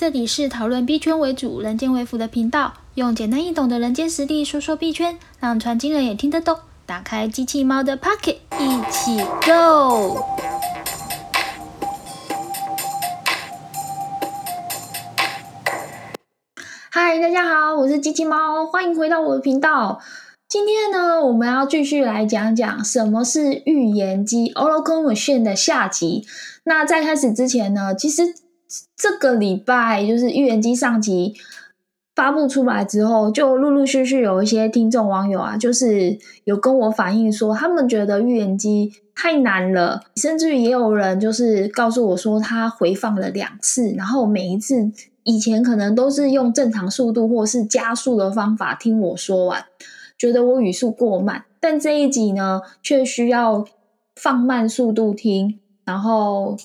这里是讨论币圈为主、人间为辅的频道，用简单易懂的人间实力说说币圈，让传经人也听得懂。打开机器猫的 Pocket，一起 Go！嗨，大家好，我是机器猫，欢迎回到我的频道。今天呢，我们要继续来讲讲什么是预言机 Oracle Machine 的下集。那在开始之前呢，其实这个礼拜就是预言机上集发布出来之后，就陆陆续续有一些听众网友啊，就是有跟我反映说，他们觉得预言机太难了，甚至于也有人就是告诉我说，他回放了两次，然后每一次以前可能都是用正常速度或是加速的方法听我说完。觉得我语速过慢，但这一集呢，却需要放慢速度听，然后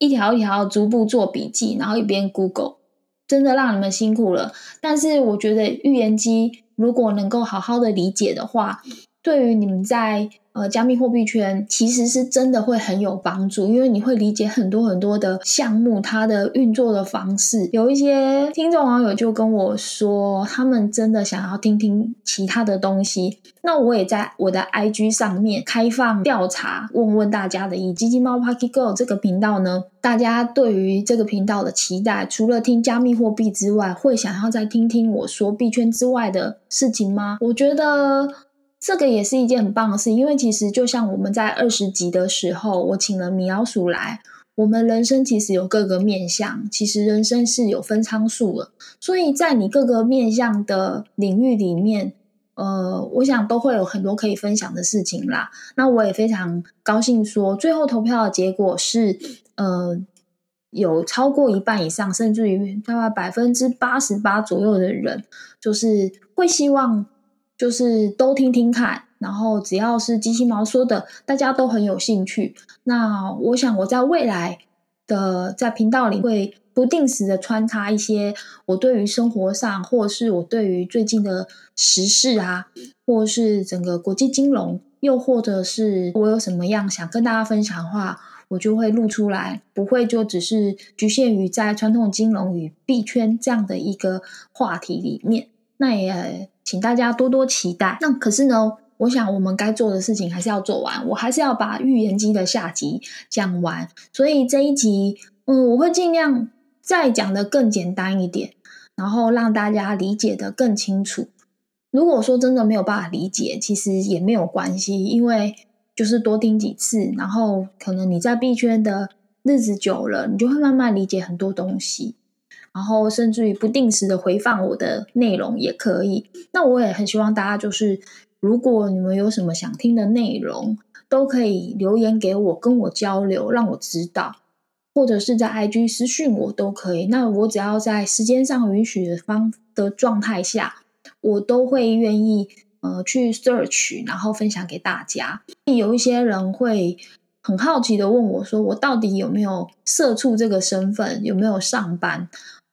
一条一条逐步做笔记，然后一边 Google，真的让你们辛苦了。但是我觉得预言机如果能够好好的理解的话，对于你们在呃加密货币圈，其实是真的会很有帮助，因为你会理解很多很多的项目它的运作的方式。有一些听众网友就跟我说，他们真的想要听听其他的东西。那我也在我的 IG 上面开放调查，问问大家的。以基金猫 Pocket Go 这个频道呢，大家对于这个频道的期待，除了听加密货币之外，会想要再听听我说币圈之外的事情吗？我觉得。这个也是一件很棒的事，因为其实就像我们在二十集的时候，我请了米老鼠来，我们人生其实有各个面向，其实人生是有分仓数的，所以在你各个面向的领域里面，呃，我想都会有很多可以分享的事情啦。那我也非常高兴说，最后投票的结果是，呃，有超过一半以上，甚至于大概百分之八十八左右的人，就是会希望。就是都听听看，然后只要是机器猫说的，大家都很有兴趣。那我想我在未来的在频道里会不定时的穿插一些我对于生活上，或是我对于最近的时事啊，或是整个国际金融，又或者是我有什么样想跟大家分享的话，我就会录出来，不会就只是局限于在传统金融与币圈这样的一个话题里面。那也。请大家多多期待。那可是呢，我想我们该做的事情还是要做完，我还是要把预言机的下集讲完。所以这一集，嗯，我会尽量再讲的更简单一点，然后让大家理解的更清楚。如果说真的没有办法理解，其实也没有关系，因为就是多听几次，然后可能你在币圈的日子久了，你就会慢慢理解很多东西。然后甚至于不定时的回放我的内容也可以。那我也很希望大家就是，如果你们有什么想听的内容，都可以留言给我，跟我交流，让我知道，或者是在 IG 私讯我都可以。那我只要在时间上允许的方的状态下，我都会愿意呃去 search，然后分享给大家。有一些人会很好奇的问我说，我到底有没有社畜这个身份，有没有上班？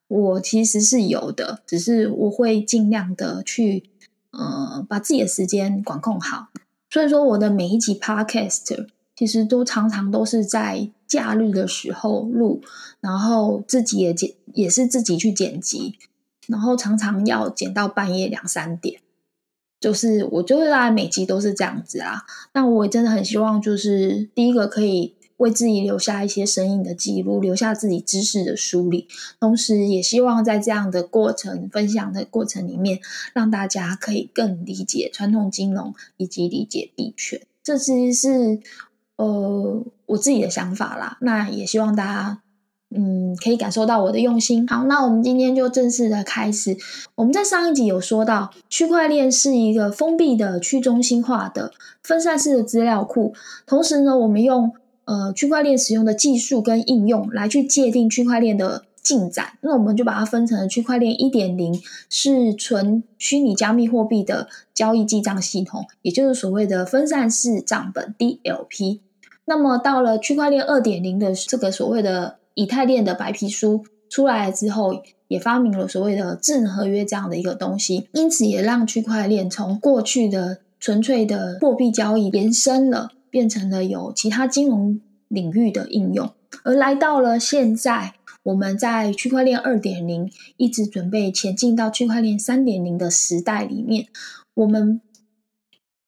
我其实是有的，只是我会尽量的去，呃，把自己的时间管控好。所以说，我的每一集 podcast 其实都常常都是在假日的时候录，然后自己也剪，也是自己去剪辑，然后常常要剪到半夜两三点。就是我就是大概每集都是这样子啦。那我真的很希望，就是第一个可以。为自己留下一些声音的记录，留下自己知识的梳理，同时也希望在这样的过程分享的过程里面，让大家可以更理解传统金融以及理解币圈。这其实是呃我自己的想法啦。那也希望大家嗯可以感受到我的用心。好，那我们今天就正式的开始。我们在上一集有说到，区块链是一个封闭的去中心化的分散式的资料库，同时呢，我们用呃，区块链使用的技术跟应用来去界定区块链的进展，那我们就把它分成了区块链一点零是纯虚拟加密货币的交易记账系统，也就是所谓的分散式账本 DLP。那么到了区块链二点零的这个所谓的以太链的白皮书出来之后，也发明了所谓的智能合约这样的一个东西，因此也让区块链从过去的纯粹的货币交易延伸了。变成了有其他金融领域的应用，而来到了现在，我们在区块链二点零一直准备前进到区块链三点零的时代里面，我们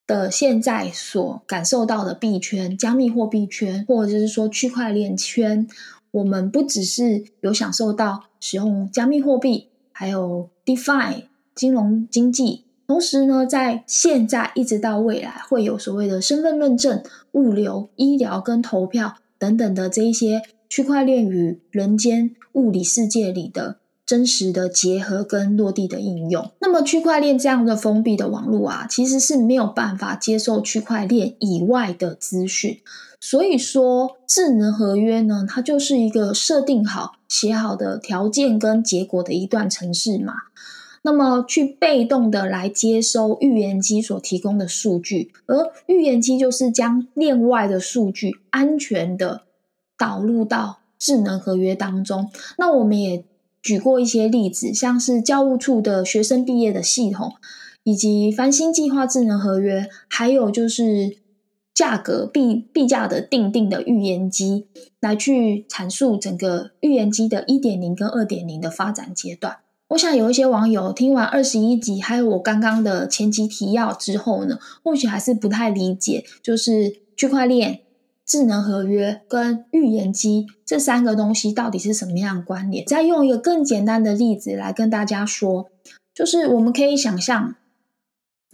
的现在所感受到的币圈、加密货币圈，或者是说区块链圈，我们不只是有享受到使用加密货币，还有 DeFi 金融经济。同时呢，在现在一直到未来，会有所谓的身份认证、物流、医疗跟投票等等的这一些区块链与人间物理世界里的真实的结合跟落地的应用。那么，区块链这样的封闭的网络啊，其实是没有办法接受区块链以外的资讯。所以说，智能合约呢，它就是一个设定好、写好的条件跟结果的一段程式嘛。那么，去被动的来接收预言机所提供的数据，而预言机就是将链外的数据安全的导入到智能合约当中。那我们也举过一些例子，像是教务处的学生毕业的系统，以及繁星计划智能合约，还有就是价格币币价的定定的预言机，来去阐述整个预言机的一点零跟二点零的发展阶段。我想有一些网友听完二十一集，还有我刚刚的前集提要之后呢，或许还是不太理解，就是区块链、智能合约跟预言机这三个东西到底是什么样的关联。再用一个更简单的例子来跟大家说，就是我们可以想象，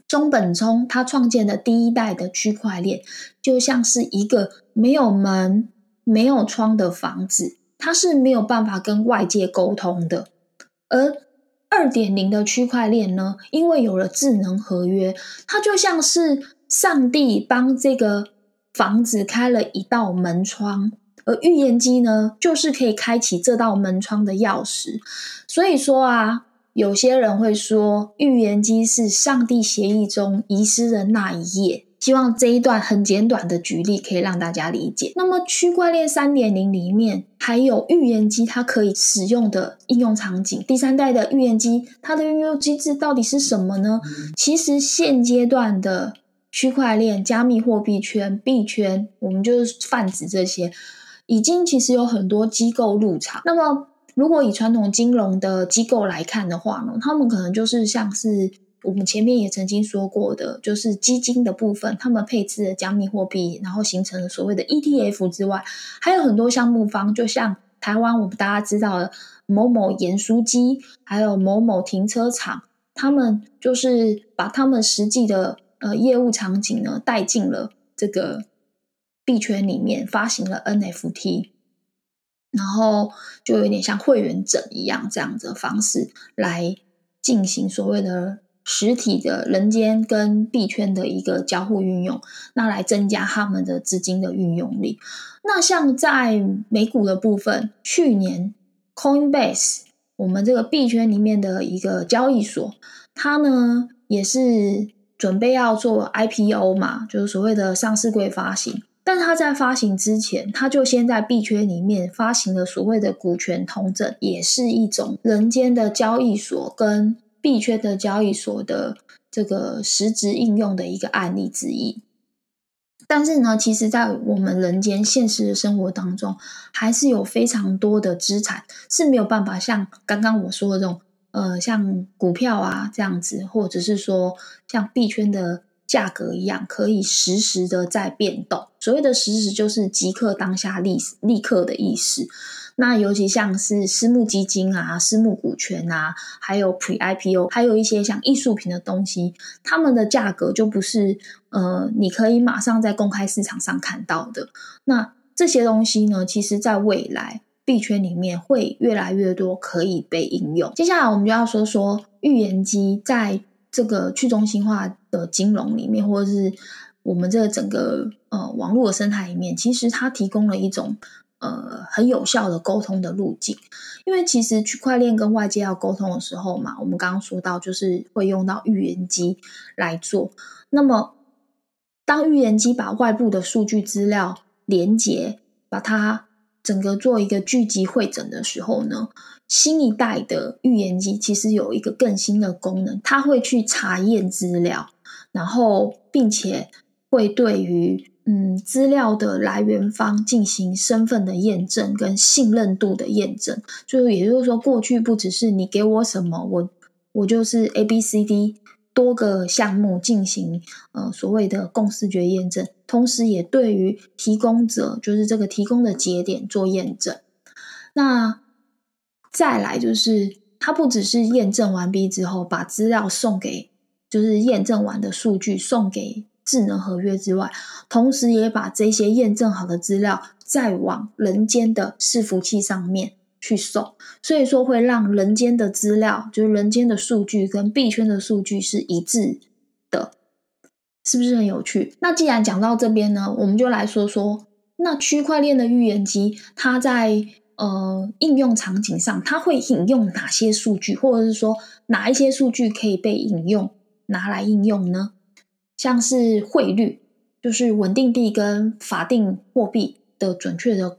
中本聪他创建的第一代的区块链，就像是一个没有门、没有窗的房子，它是没有办法跟外界沟通的，而二点零的区块链呢，因为有了智能合约，它就像是上帝帮这个房子开了一道门窗，而预言机呢，就是可以开启这道门窗的钥匙。所以说啊，有些人会说，预言机是上帝协议中遗失的那一页。希望这一段很简短的举例可以让大家理解。那么，区块链三点零里面还有预言机，它可以使用的应用场景。第三代的预言机，它的运用机制到底是什么呢？其实现阶段的区块链、加密货币圈、币圈，我们就是泛指这些，已经其实有很多机构入场。那么，如果以传统金融的机构来看的话呢，他们可能就是像是。我们前面也曾经说过的，就是基金的部分，他们配置了加密货币，然后形成了所谓的 ETF 之外，还有很多项目方，就像台湾我们大家知道的某某盐酥鸡，还有某某停车场，他们就是把他们实际的呃业务场景呢带进了这个币圈里面，发行了 NFT，然后就有点像会员整一样这样子的方式来进行所谓的。实体的人间跟币圈的一个交互运用，那来增加他们的资金的运用力。那像在美股的部分，去年 Coinbase 我们这个币圈里面的一个交易所，它呢也是准备要做 IPO 嘛，就是所谓的上市柜发行。但它在发行之前，它就先在币圈里面发行了所谓的股权通证，也是一种人间的交易所跟。币圈的交易所的这个实质应用的一个案例之一，但是呢，其实，在我们人间现实的生活当中，还是有非常多的资产是没有办法像刚刚我说的这种，呃，像股票啊这样子，或者是说像币圈的价格一样，可以实时的在变动。所谓的实时，就是即刻当下立立刻的意思。那尤其像是私募基金啊、私募股权啊，还有 Pre IPO，还有一些像艺术品的东西，他们的价格就不是呃，你可以马上在公开市场上看到的。那这些东西呢，其实在未来币圈里面会越来越多可以被应用。接下来我们就要说说预言机在这个去中心化的金融里面，或者是我们这个整个呃网络的生态里面，其实它提供了一种。呃，很有效的沟通的路径，因为其实区块链跟外界要沟通的时候嘛，我们刚刚说到就是会用到预言机来做。那么，当预言机把外部的数据资料连接，把它整个做一个聚集会诊的时候呢，新一代的预言机其实有一个更新的功能，它会去查验资料，然后并且。会对于嗯资料的来源方进行身份的验证跟信任度的验证，就也就是说，过去不只是你给我什么，我我就是 A B C D 多个项目进行呃所谓的共视觉验证，同时也对于提供者就是这个提供的节点做验证。那再来就是，它不只是验证完毕之后把资料送给，就是验证完的数据送给智能合约之外，同时也把这些验证好的资料再往人间的伺服器上面去送，所以说会让人间的资料，就是人间的数据跟币圈的数据是一致的，是不是很有趣？那既然讲到这边呢，我们就来说说，那区块链的预言机，它在。呃，应用场景上，它会引用哪些数据，或者是说哪一些数据可以被引用拿来应用呢？像是汇率，就是稳定币跟法定货币的准确的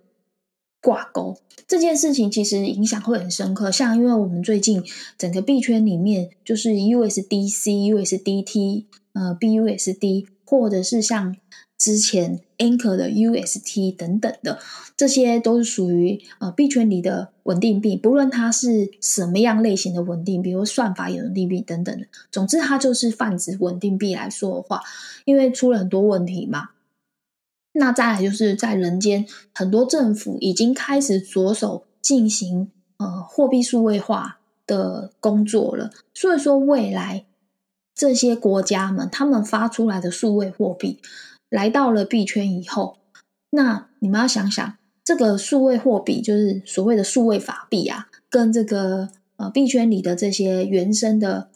挂钩，这件事情其实影响会很深刻。像因为我们最近整个币圈里面，就是 USDC、USDT、呃 BUSD，或者是像。之前 Anchor 的 UST 等等的，这些都是属于呃币圈里的稳定币，不论它是什么样类型的稳定币，比如算法稳定币等等的。总之，它就是泛指稳定币来说的话，因为出了很多问题嘛。那再来就是在人间，很多政府已经开始着手进行呃货币数位化的工作了，所以说未来这些国家们他们发出来的数位货币。来到了币圈以后，那你们要想想，这个数位货币就是所谓的数位法币啊，跟这个呃币圈里的这些原生的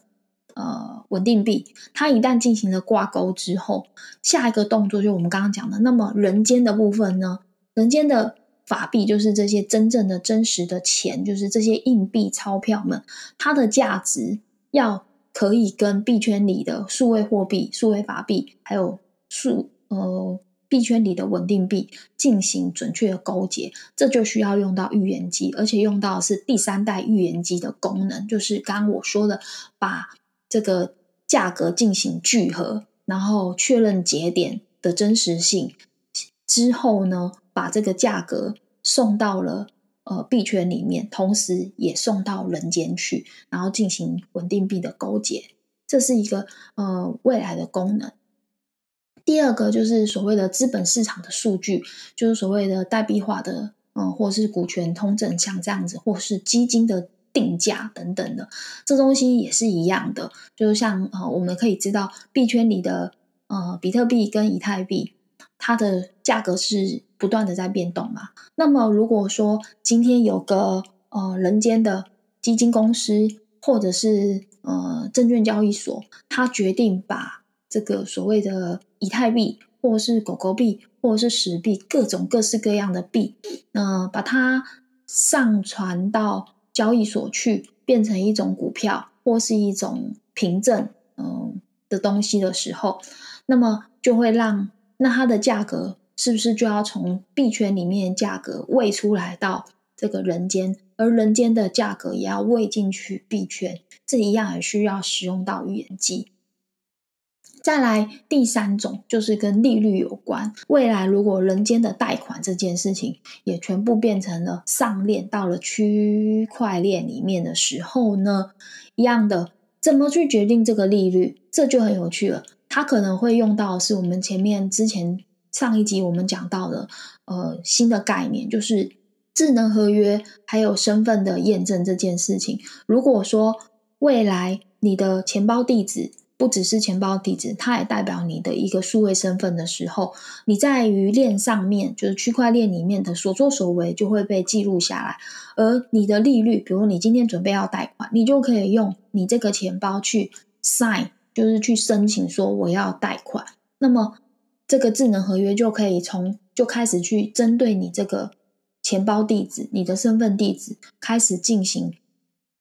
呃稳定币，它一旦进行了挂钩之后，下一个动作就我们刚刚讲的，那么人间的部分呢，人间的法币就是这些真正的真实的钱，就是这些硬币钞票们，它的价值要可以跟币圈里的数位货币、数位法币还有数。呃，币圈里的稳定币进行准确的勾结，这就需要用到预言机，而且用到是第三代预言机的功能，就是刚刚我说的，把这个价格进行聚合，然后确认节点的真实性之后呢，把这个价格送到了呃币圈里面，同时也送到人间去，然后进行稳定币的勾结，这是一个呃未来的功能。第二个就是所谓的资本市场的数据，就是所谓的代币化的，嗯，或是股权通证，像这样子，或是基金的定价等等的，这东西也是一样的。就是像呃，我们可以知道币圈里的呃比特币跟以太币，它的价格是不断的在变动嘛。那么如果说今天有个呃人间的基金公司，或者是呃证券交易所，它决定把这个所谓的以太币，或者是狗狗币，或者是石币，各种各式各样的币，呃，把它上传到交易所去，变成一种股票或是一种凭证，嗯的东西的时候，那么就会让那它的价格是不是就要从币圈里面价格喂出来到这个人间，而人间的价格也要喂进去币圈，这一样也需要使用到预言机。再来第三种就是跟利率有关。未来如果人间的贷款这件事情也全部变成了上链到了区块链里面的时候呢，一样的怎么去决定这个利率，这就很有趣了。它可能会用到是我们前面之前上一集我们讲到的呃新的概念，就是智能合约还有身份的验证这件事情。如果说未来你的钱包地址，不只是钱包地址，它也代表你的一个数位身份的时候，你在于链上面，就是区块链里面的所作所为就会被记录下来。而你的利率，比如你今天准备要贷款，你就可以用你这个钱包去 sign，就是去申请说我要贷款。那么这个智能合约就可以从就开始去针对你这个钱包地址、你的身份地址开始进行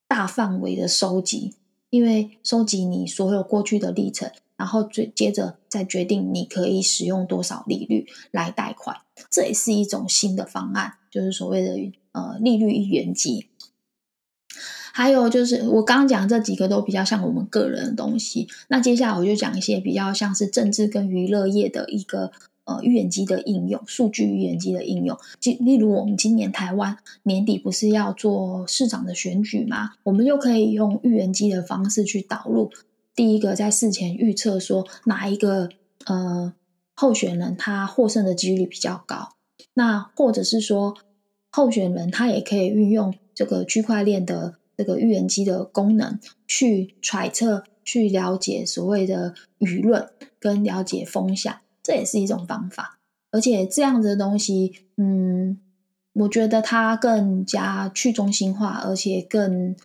大范围的收集。因为收集你所有过去的历程，然后最接着再决定你可以使用多少利率来贷款，这也是一种新的方案，就是所谓的呃利率一元机。还有就是我刚刚讲这几个都比较像我们个人的东西，那接下来我就讲一些比较像是政治跟娱乐业的一个呃预言机的应用，数据预言机的应用。就例如我们今年台湾年底不是要做市长的选举吗？我们就可以用预言机的方式去导入。第一个在事前预测说哪一个呃候选人他获胜的几率比较高，那或者是说候选人他也可以运用这个区块链的。这个预言机的功能，去揣测、去了解所谓的舆论跟了解风向，这也是一种方法。而且这样子的东西，嗯，我觉得它更加去中心化，而且更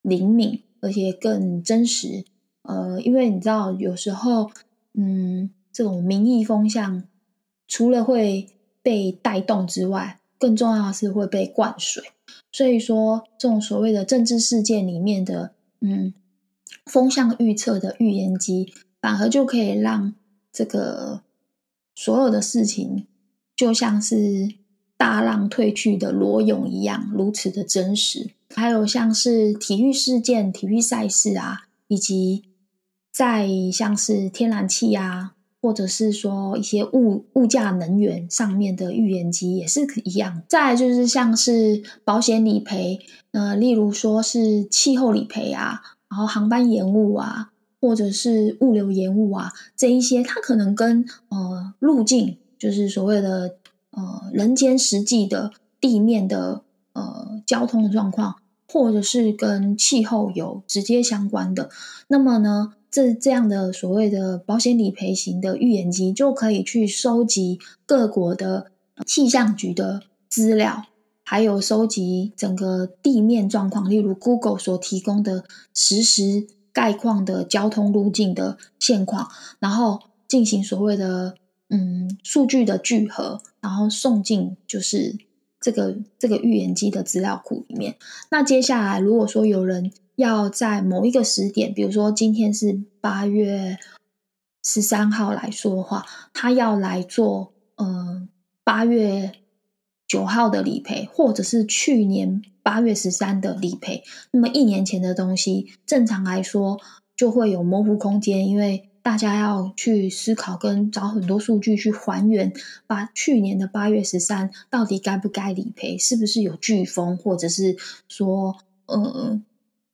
灵敏，而且更真实。呃，因为你知道，有时候，嗯，这种民意风向除了会被带动之外，更重要的是会被灌水。所以说，这种所谓的政治事件里面的，嗯，风向预测的预言机，反而就可以让这个所有的事情，就像是大浪退去的裸泳一样，如此的真实。还有像是体育事件、体育赛事啊，以及在像是天然气啊。或者是说一些物物价能源上面的预言机也是一样。再就是像是保险理赔，呃，例如说是气候理赔啊，然后航班延误啊，或者是物流延误啊，这一些它可能跟呃路径，就是所谓的呃人间实际的地面的呃交通的状况，或者是跟气候有直接相关的。那么呢？这这样的所谓的保险理赔型的预言机，就可以去收集各国的气象局的资料，还有收集整个地面状况，例如 Google 所提供的实时概况的交通路径的现况，然后进行所谓的嗯数据的聚合，然后送进就是这个这个预言机的资料库里面。那接下来如果说有人要在某一个时点，比如说今天是八月十三号来说的话，他要来做嗯八月九号的理赔，或者是去年八月十三的理赔，那么一年前的东西，正常来说就会有模糊空间，因为大家要去思考跟找很多数据去还原，把去年的八月十三到底该不该理赔，是不是有飓风，或者是说嗯。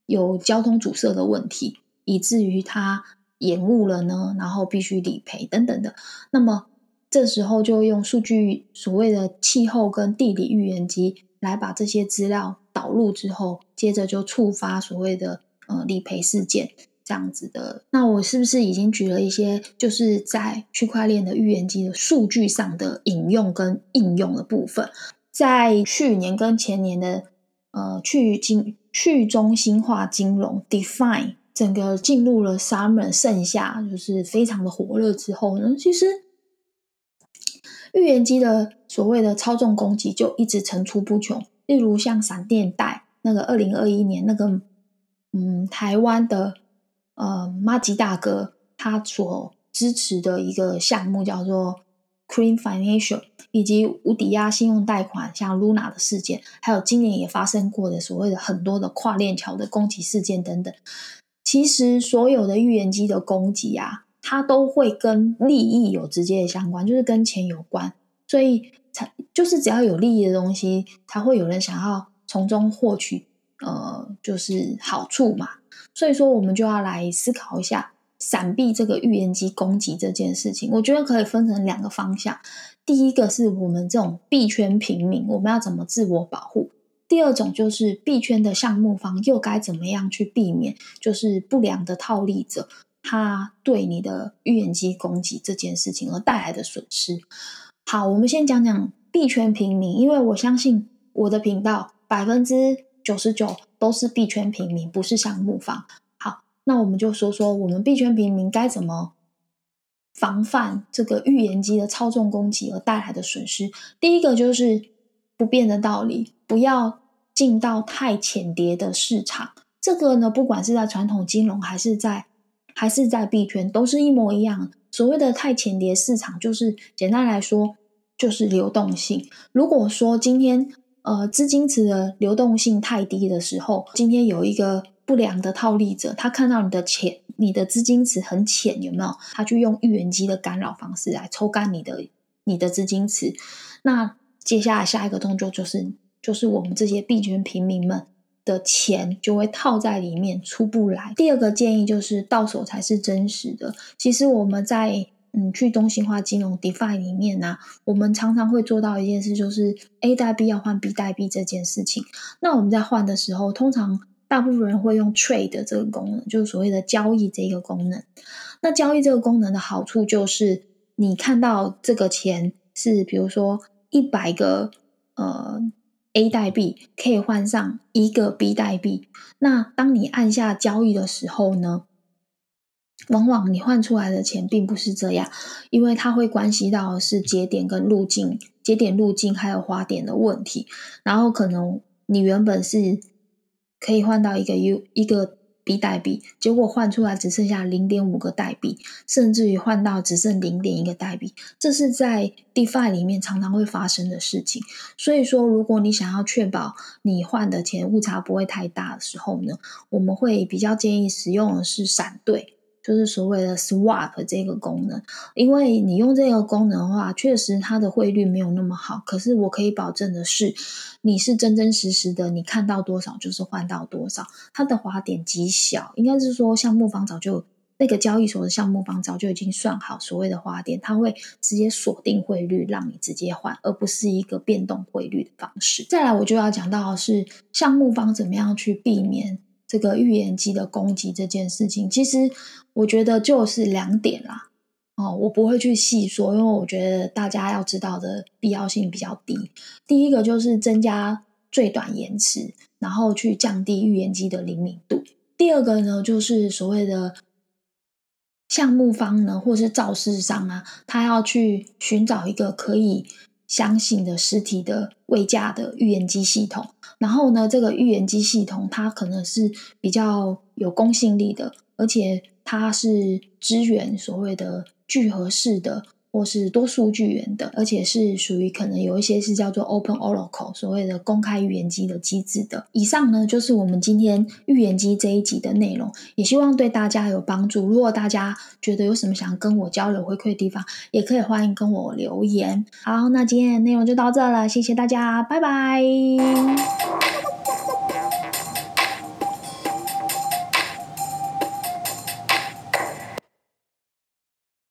有交通阻塞的问题，以至于它延误了呢，然后必须理赔等等的。那么这时候就用数据所谓的气候跟地理预言机来把这些资料导入之后，接着就触发所谓的呃理赔事件这样子的。那我是不是已经举了一些就是在区块链的预言机的数据上的引用跟应用的部分？在去年跟前年的呃去金。去中心化金融 （Define） 整个进入了 Summer 盛夏，就是非常的火热之后呢，其实预言机的所谓的操纵攻击就一直层出不穷。例如像闪电贷那个二零二一年那个，嗯，台湾的呃马吉大哥他所支持的一个项目叫做。Clean Financial 以及无抵押信用贷款，像 Luna 的事件，还有今年也发生过的所谓的很多的跨链桥的攻击事件等等。其实所有的预言机的攻击啊，它都会跟利益有直接的相关，就是跟钱有关。所以才就是只要有利益的东西，才会有人想要从中获取呃，就是好处嘛。所以说，我们就要来思考一下。闪避这个预言机攻击这件事情，我觉得可以分成两个方向。第一个是我们这种币圈平民，我们要怎么自我保护；第二种就是币圈的项目方又该怎么样去避免，就是不良的套利者他对你的预言机攻击这件事情而带来的损失。好，我们先讲讲币圈平民，因为我相信我的频道百分之九十九都是币圈平民，不是项目方。好那我们就说说我们币圈平民该怎么防范这个预言机的操纵攻击而带来的损失。第一个就是不变的道理，不要进到太浅碟的市场。这个呢，不管是在传统金融还是在还是在币圈，都是一模一样。所谓的太浅碟市场，就是简单来说就是流动性。如果说今天呃资金池的流动性太低的时候，今天有一个不良的套利者，他看到你的钱，你的资金池很浅，有没有？他去用预言机的干扰方式来抽干你的你的资金池。那接下来下一个动作就是，就是我们这些币圈平民们。的钱就会套在里面出不来。第二个建议就是到手才是真实的。其实我们在嗯去中心化金融 DeFi 里面呢，我们常常会做到一件事，就是 A 代币要换 B 代币这件事情。那我们在换的时候，通常大部分人会用 Trade 这个功能，就是所谓的交易这个功能。那交易这个功能的好处就是，你看到这个钱是比如说一百个呃。A 代币可以换上一个 B 代币，那当你按下交易的时候呢，往往你换出来的钱并不是这样，因为它会关系到是节点跟路径、节点路径还有花点的问题，然后可能你原本是可以换到一个 U 一个。B 代币，结果换出来只剩下零点五个代币，甚至于换到只剩零点一个代币，这是在 DeFi 里面常常会发生的事情。所以说，如果你想要确保你换的钱误差不会太大的时候呢，我们会比较建议使用的是闪兑。就是所谓的 swap 这个功能，因为你用这个功能的话，确实它的汇率没有那么好。可是我可以保证的是，你是真真实实的，你看到多少就是换到多少，它的滑点极小。应该是说，项目方早就那个交易所的项目方早就已经算好所谓的滑点，它会直接锁定汇率让你直接换，而不是一个变动汇率的方式。再来，我就要讲到是项目方怎么样去避免。这个预言机的攻击这件事情，其实我觉得就是两点啦。哦，我不会去细说，因为我觉得大家要知道的必要性比较低。第一个就是增加最短延迟，然后去降低预言机的灵敏度。第二个呢，就是所谓的项目方呢，或是造势商啊，他要去寻找一个可以。相信的实体的位价的预言机系统，然后呢，这个预言机系统它可能是比较有公信力的，而且它是支援所谓的聚合式的。或是多数据源的，而且是属于可能有一些是叫做 Open Oracle 所谓的公开预言机的机制的。以上呢就是我们今天预言机这一集的内容，也希望对大家有帮助。如果大家觉得有什么想跟我交流回馈的地方，也可以欢迎跟我留言。好，那今天的内容就到这了，谢谢大家，拜拜。